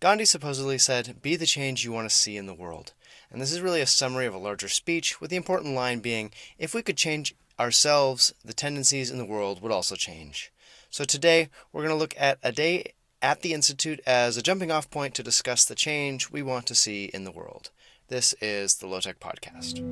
Gandhi supposedly said, Be the change you want to see in the world. And this is really a summary of a larger speech, with the important line being, If we could change ourselves, the tendencies in the world would also change. So today, we're going to look at a day at the Institute as a jumping off point to discuss the change we want to see in the world. This is the Low Tech Podcast.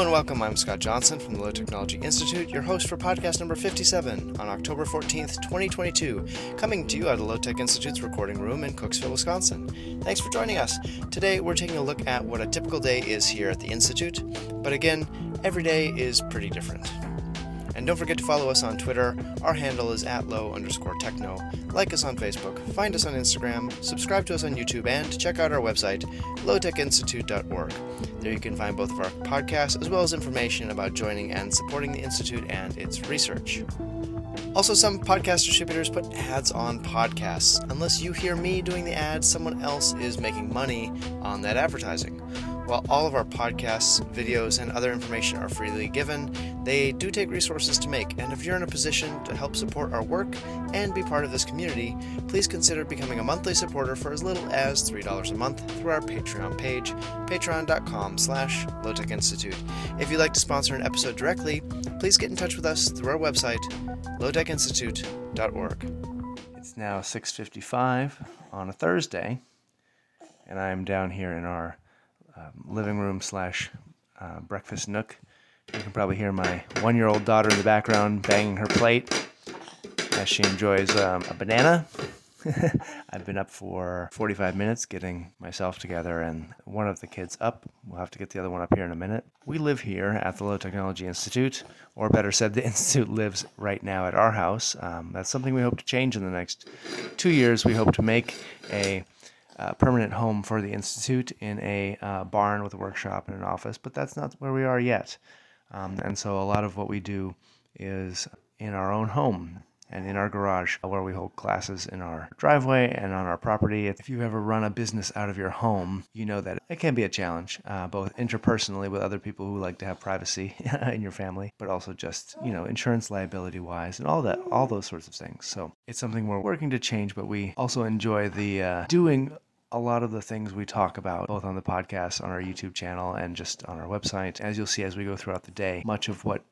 Hello and welcome. I'm Scott Johnson from the Low Technology Institute, your host for podcast number 57 on October 14th, 2022, coming to you out of the Low Tech Institute's recording room in Cooksville, Wisconsin. Thanks for joining us. Today we're taking a look at what a typical day is here at the Institute, but again, every day is pretty different. And don't forget to follow us on Twitter. Our handle is at low underscore techno. Like us on Facebook, find us on Instagram, subscribe to us on YouTube, and check out our website, lowtechinstitute.org. There you can find both of our podcasts as well as information about joining and supporting the Institute and its research. Also, some podcast distributors put ads on podcasts. Unless you hear me doing the ads, someone else is making money on that advertising. While all of our podcasts, videos, and other information are freely given, they do take resources to make. And if you're in a position to help support our work and be part of this community, please consider becoming a monthly supporter for as little as $3 a month through our Patreon page, patreon.com slash lowtech institute. If you'd like to sponsor an episode directly, please get in touch with us through our website, lowtechinstitute.org. It's now 6.55 on a Thursday, and I'm down here in our um, living room slash uh, breakfast nook. You can probably hear my one year old daughter in the background banging her plate as she enjoys um, a banana. I've been up for 45 minutes getting myself together and one of the kids up. We'll have to get the other one up here in a minute. We live here at the Low Technology Institute, or better said, the Institute lives right now at our house. Um, that's something we hope to change in the next two years. We hope to make a uh, permanent home for the Institute in a uh, barn with a workshop and an office, but that's not where we are yet. Um, and so a lot of what we do is in our own home and in our garage where we hold classes in our driveway and on our property. If you've ever run a business out of your home, you know that it can be a challenge, uh, both interpersonally with other people who like to have privacy in your family, but also just, you know, insurance liability wise and all that, all those sorts of things. So it's something we're working to change, but we also enjoy the uh, doing a lot of the things we talk about, both on the podcast, on our YouTube channel, and just on our website, as you'll see as we go throughout the day, much of what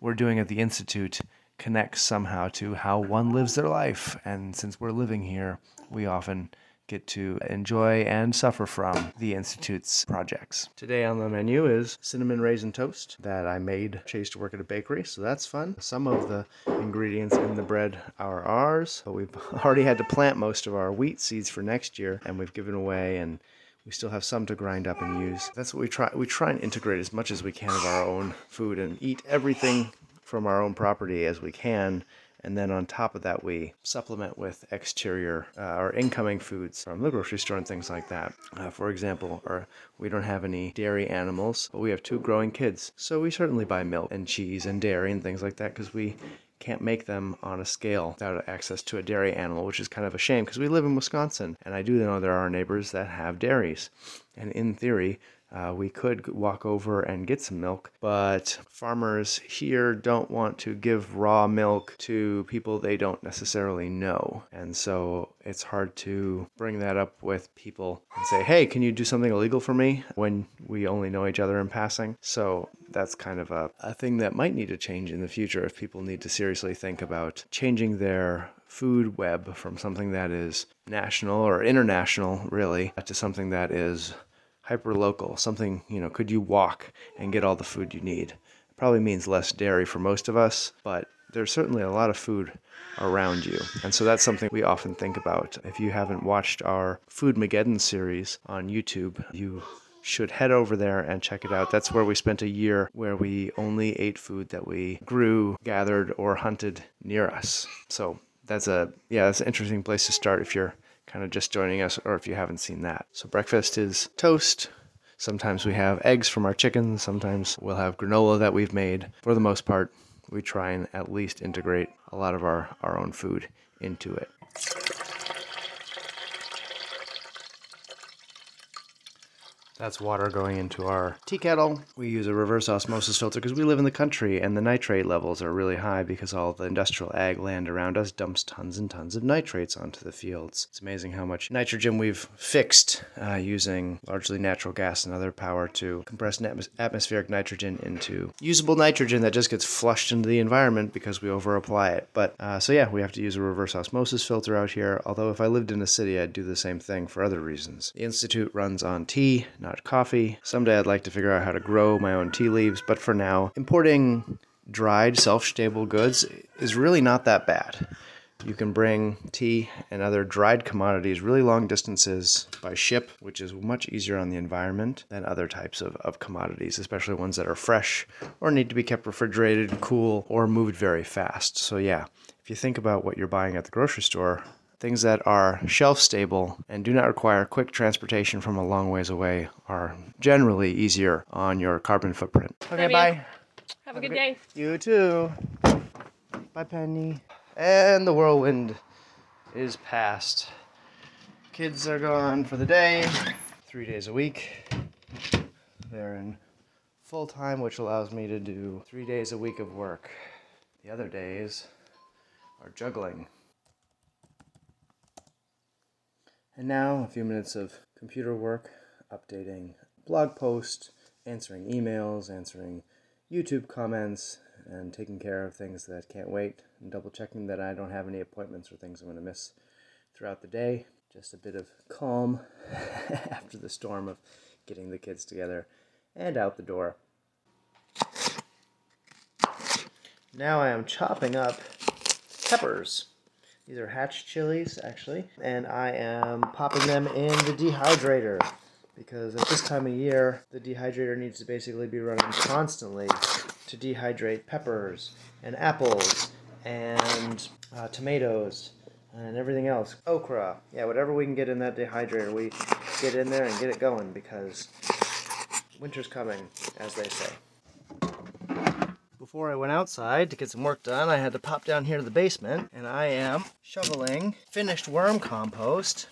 we're doing at the Institute connects somehow to how one lives their life. And since we're living here, we often get to enjoy and suffer from the Institute's projects. Today on the menu is cinnamon raisin toast that I made. Chase to work at a bakery, so that's fun. Some of the ingredients in the bread are ours. But we've already had to plant most of our wheat seeds for next year, and we've given away and we still have some to grind up and use. That's what we try. We try and integrate as much as we can of our own food and eat everything from our own property as we can and then on top of that, we supplement with exterior uh, or incoming foods from the grocery store and things like that. Uh, for example, we don't have any dairy animals, but we have two growing kids. So we certainly buy milk and cheese and dairy and things like that because we can't make them on a scale without access to a dairy animal, which is kind of a shame because we live in Wisconsin. And I do know there are neighbors that have dairies. And in theory, uh, we could walk over and get some milk, but farmers here don't want to give raw milk to people they don't necessarily know. And so it's hard to bring that up with people and say, hey, can you do something illegal for me when we only know each other in passing? So that's kind of a, a thing that might need to change in the future if people need to seriously think about changing their food web from something that is national or international, really, to something that is hyper local, something, you know, could you walk and get all the food you need? It probably means less dairy for most of us, but there's certainly a lot of food around you. And so that's something we often think about. If you haven't watched our Food Mageddon series on YouTube, you should head over there and check it out. That's where we spent a year where we only ate food that we grew, gathered, or hunted near us. So that's a yeah, that's an interesting place to start if you're kind of just joining us or if you haven't seen that. So breakfast is toast. Sometimes we have eggs from our chickens. Sometimes we'll have granola that we've made. For the most part, we try and at least integrate a lot of our, our own food into it. That's water going into our tea kettle. We use a reverse osmosis filter because we live in the country and the nitrate levels are really high because all the industrial ag land around us dumps tons and tons of nitrates onto the fields. It's amazing how much nitrogen we've fixed uh, using largely natural gas and other power to compress atmospheric nitrogen into usable nitrogen that just gets flushed into the environment because we overapply it. But uh, so yeah, we have to use a reverse osmosis filter out here. Although if I lived in a city, I'd do the same thing for other reasons. The Institute runs on tea, coffee. Someday I'd like to figure out how to grow my own tea leaves, but for now, importing dried, self stable goods is really not that bad. You can bring tea and other dried commodities really long distances by ship, which is much easier on the environment than other types of, of commodities, especially ones that are fresh or need to be kept refrigerated, cool, or moved very fast. So, yeah, if you think about what you're buying at the grocery store, Things that are shelf stable and do not require quick transportation from a long ways away are generally easier on your carbon footprint. Okay, bye. Have, Have a good day. You too. Bye, Penny. And the whirlwind is past. Kids are gone for the day, three days a week. They're in full time, which allows me to do three days a week of work. The other days are juggling. And now, a few minutes of computer work, updating blog posts, answering emails, answering YouTube comments, and taking care of things that can't wait, and double checking that I don't have any appointments or things I'm going to miss throughout the day. Just a bit of calm after the storm of getting the kids together and out the door. Now I am chopping up peppers. These are hatch chilies, actually, and I am popping them in the dehydrator because at this time of year, the dehydrator needs to basically be running constantly to dehydrate peppers and apples and uh, tomatoes and everything else. Okra, yeah, whatever we can get in that dehydrator, we get in there and get it going because winter's coming, as they say before I went outside to get some work done, I had to pop down here to the basement and I am shoveling finished worm compost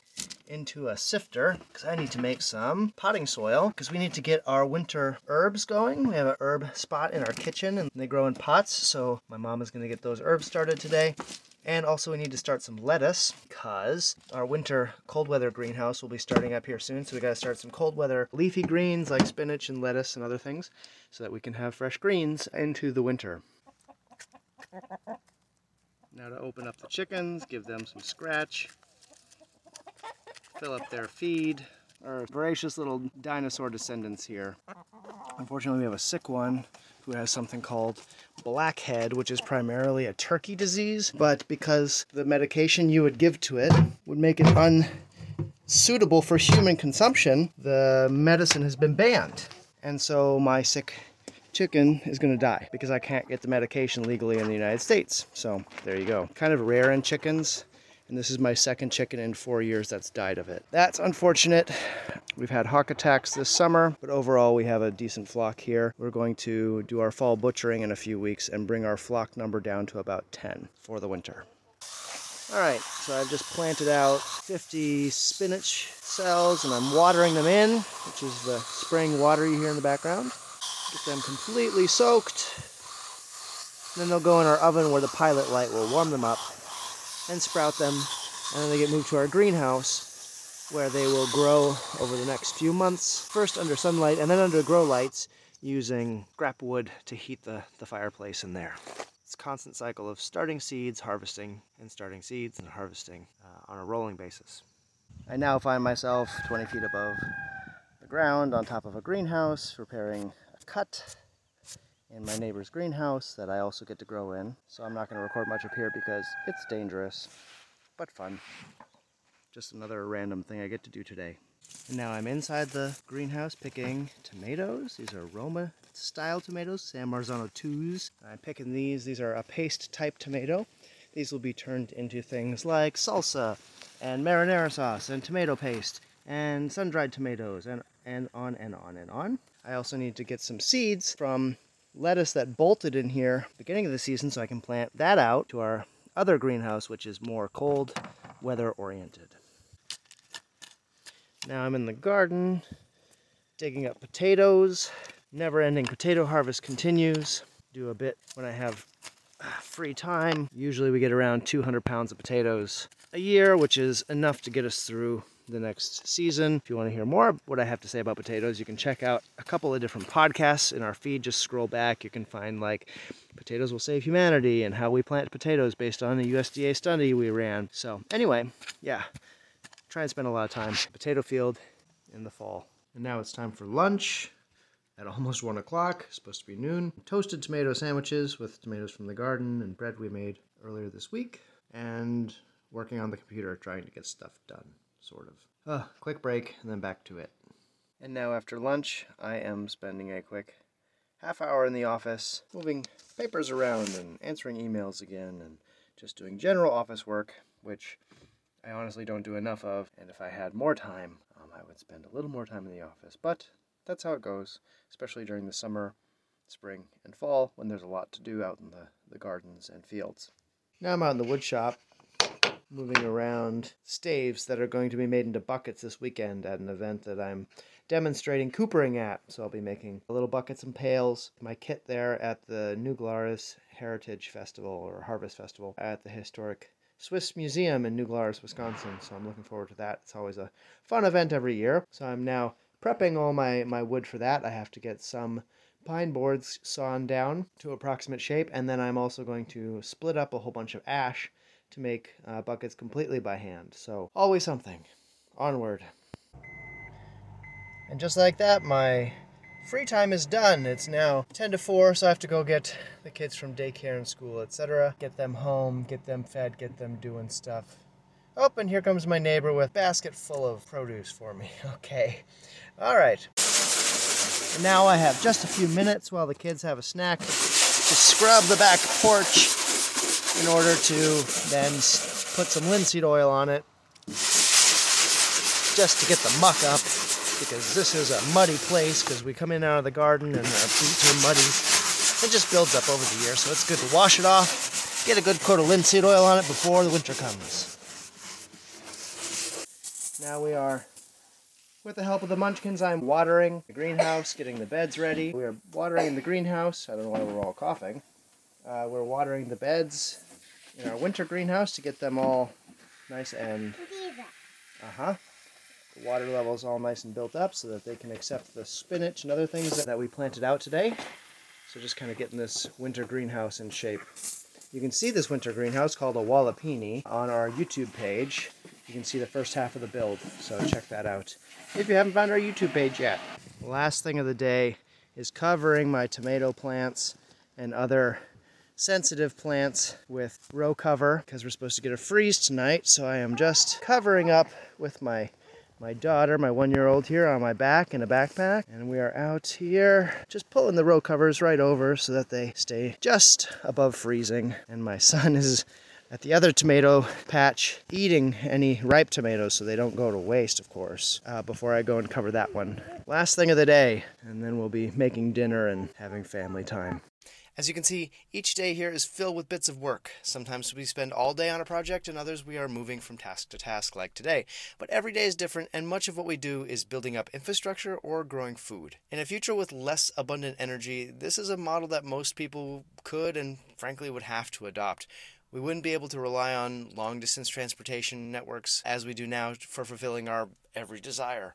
into a sifter because I need to make some potting soil because we need to get our winter herbs going. We have an herb spot in our kitchen and they grow in pots, so my mom is going to get those herbs started today. And also we need to start some lettuce because our winter cold weather greenhouse will be starting up here soon. So we got to start some cold weather leafy greens like spinach and lettuce and other things so that we can have fresh greens into the winter. Now to open up the chickens, give them some scratch, fill up their feed. Our voracious little dinosaur descendants here. Unfortunately, we have a sick one who has something called blackhead, which is primarily a turkey disease, but because the medication you would give to it would make it unsuitable for human consumption, the medicine has been banned. And so my sick chicken is going to die because I can't get the medication legally in the United States. So there you go. Kind of rare in chickens and this is my second chicken in four years that's died of it. That's unfortunate. We've had hawk attacks this summer, but overall we have a decent flock here. We're going to do our fall butchering in a few weeks and bring our flock number down to about 10 for the winter. All right, so I've just planted out 50 spinach cells and I'm watering them in, which is the spraying water you hear in the background. Get them completely soaked. Then they'll go in our oven where the pilot light will warm them up and sprout them, and then they get moved to our greenhouse where they will grow over the next few months, first under sunlight and then under grow lights using scrap wood to heat the, the fireplace in there. It's a constant cycle of starting seeds, harvesting, and starting seeds and harvesting uh, on a rolling basis. I now find myself 20 feet above the ground on top of a greenhouse, repairing a cut in my neighbor's greenhouse that I also get to grow in. So I'm not going to record much up here because it's dangerous, but fun. Just another random thing I get to do today. And now I'm inside the greenhouse picking tomatoes. These are Roma style tomatoes, San Marzano 2s. I'm picking these. These are a paste type tomato. These will be turned into things like salsa and marinara sauce and tomato paste and sun-dried tomatoes and, and on and on and on. I also need to get some seeds from lettuce that bolted in here beginning of the season so I can plant that out to our other greenhouse which is more cold weather oriented. Now I'm in the garden digging up potatoes. Never ending potato harvest continues. Do a bit when I have uh, free time. Usually we get around 200 pounds of potatoes a year, which is enough to get us through the next season. If you want to hear more what I have to say about potatoes, you can check out a couple of different podcasts in our feed. Just scroll back. You can find like Potatoes Will Save Humanity and how we plant potatoes based on a USDA study we ran. So, anyway, yeah, try and spend a lot of time potato field in the fall. And now it's time for lunch at almost one o'clock, supposed to be noon. Toasted tomato sandwiches with tomatoes from the garden and bread we made earlier this week, and working on the computer trying to get stuff done sort of. Uh, quick break, and then back to it. And now, after lunch, I am spending a quick half hour in the office, moving papers around and answering emails again, and just doing general office work, which I honestly don't do enough of. And if I had more time, um, I would spend a little more time in the office. But that's how it goes, especially during the summer, spring, and fall when there's a lot to do out in the, the gardens and fields. Now I'm out in the wood shop moving around staves that are going to be made into buckets this weekend at an event that I'm demonstrating coopering at. So I'll be making little buckets and pails. My kit there at the New Glarus Heritage Festival or Harvest Festival at the historic Swiss Museum in New Glarus, Wisconsin. So I'm looking forward to that. It's always a fun event every year. So I'm now prepping all my, my wood for that. I have to get some pine boards sawn down to approximate shape, and then I'm also going to split up a whole bunch of ash to make uh, buckets completely by hand. So always something. Onward. And just like that, my free time is done. It's now 10 to 4, so I have to go get the kids from daycare and school, etc. Get them home, get them fed, get them doing stuff. Oh, and here comes my neighbor with a basket full of produce for me. Okay. All right. Now I have just a few minutes while the kids have a snack to scrub the back porch in order to then put some linseed oil on it just to get the muck up because this is a muddy place because we come in out of the garden and our feet are muddy. It just builds up over the year, so it's good to wash it off, get a good coat of linseed oil on it before the winter comes. Now we are, with the help of the munchkins, I'm watering the greenhouse, getting the beds ready. We are watering in the greenhouse. I don't know why we're all coughing. Uh, we're watering the beds in our winter greenhouse to get them all nice and uh-huh water levels all nice and built up so that they can accept the spinach and other things that we planted out today. So just kind of getting this winter greenhouse in shape. You can see this winter greenhouse called a walipini on our youtube page. You can see the first half of the build so check that out. If you haven't found our youtube page yet last thing of the day is covering my tomato plants and other sensitive plants with row cover because we're supposed to get a freeze tonight. So I am just covering up with my my daughter, my one-year-old here on my back in a backpack. And we are out here just pulling the row covers right over so that they stay just above freezing. And my son is at the other tomato patch eating any ripe tomatoes so they don't go to waste, of course, uh, before I go and cover that one. Last thing of the day, and then we'll be making dinner and having family time. As you can see, each day here is filled with bits of work. Sometimes we spend all day on a project, and others we are moving from task to task, like today. But every day is different, and much of what we do is building up infrastructure or growing food. In a future with less abundant energy, this is a model that most people could and frankly would have to adopt. We wouldn't be able to rely on long distance transportation networks as we do now for fulfilling our every desire.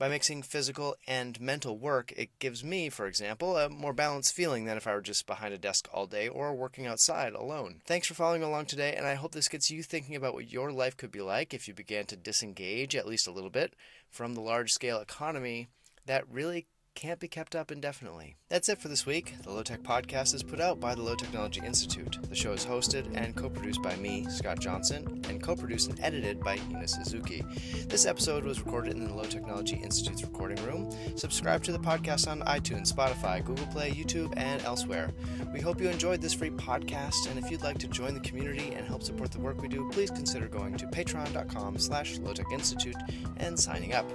By mixing physical and mental work, it gives me, for example, a more balanced feeling than if I were just behind a desk all day or working outside alone. Thanks for following along today, and I hope this gets you thinking about what your life could be like if you began to disengage at least a little bit from the large scale economy that really can't be kept up indefinitely. That's it for this week. The Low Tech Podcast is put out by the Low Technology Institute. The show is hosted and co produced by me, Scott Johnson, and co produced and edited by Ina Suzuki. This episode was recorded in the Low Technology Institute's recording room. Subscribe to the podcast on iTunes, Spotify, Google Play, YouTube, and elsewhere. We hope you enjoyed this free podcast, and if you'd like to join the community and help support the work we do, please consider going to patreon.com slash institute and signing up.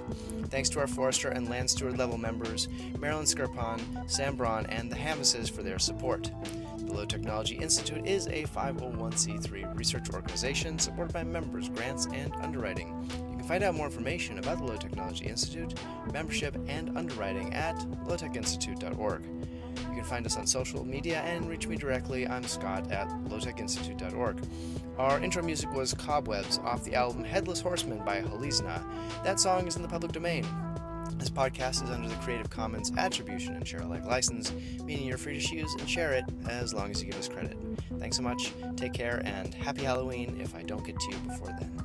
Thanks to our forester and land steward level members, Marilyn Skirpon, Sam Braun, and the Hamises for their support. The Low Technology Institute is a 501c3 research organization supported by members, grants, and underwriting You can find out more information about the Low Technology Institute, membership, and underwriting at lowtechinstitute.org. You can find us on social media and reach me directly. I'm Scott at lowtechinstitute.org. Our intro music was Cobwebs off the album Headless Horseman by Halizna. That song is in the public domain. This podcast is under the Creative Commons Attribution and Share Alike license, meaning you're free to use and share it as long as you give us credit. Thanks so much, take care, and happy Halloween if I don't get to you before then.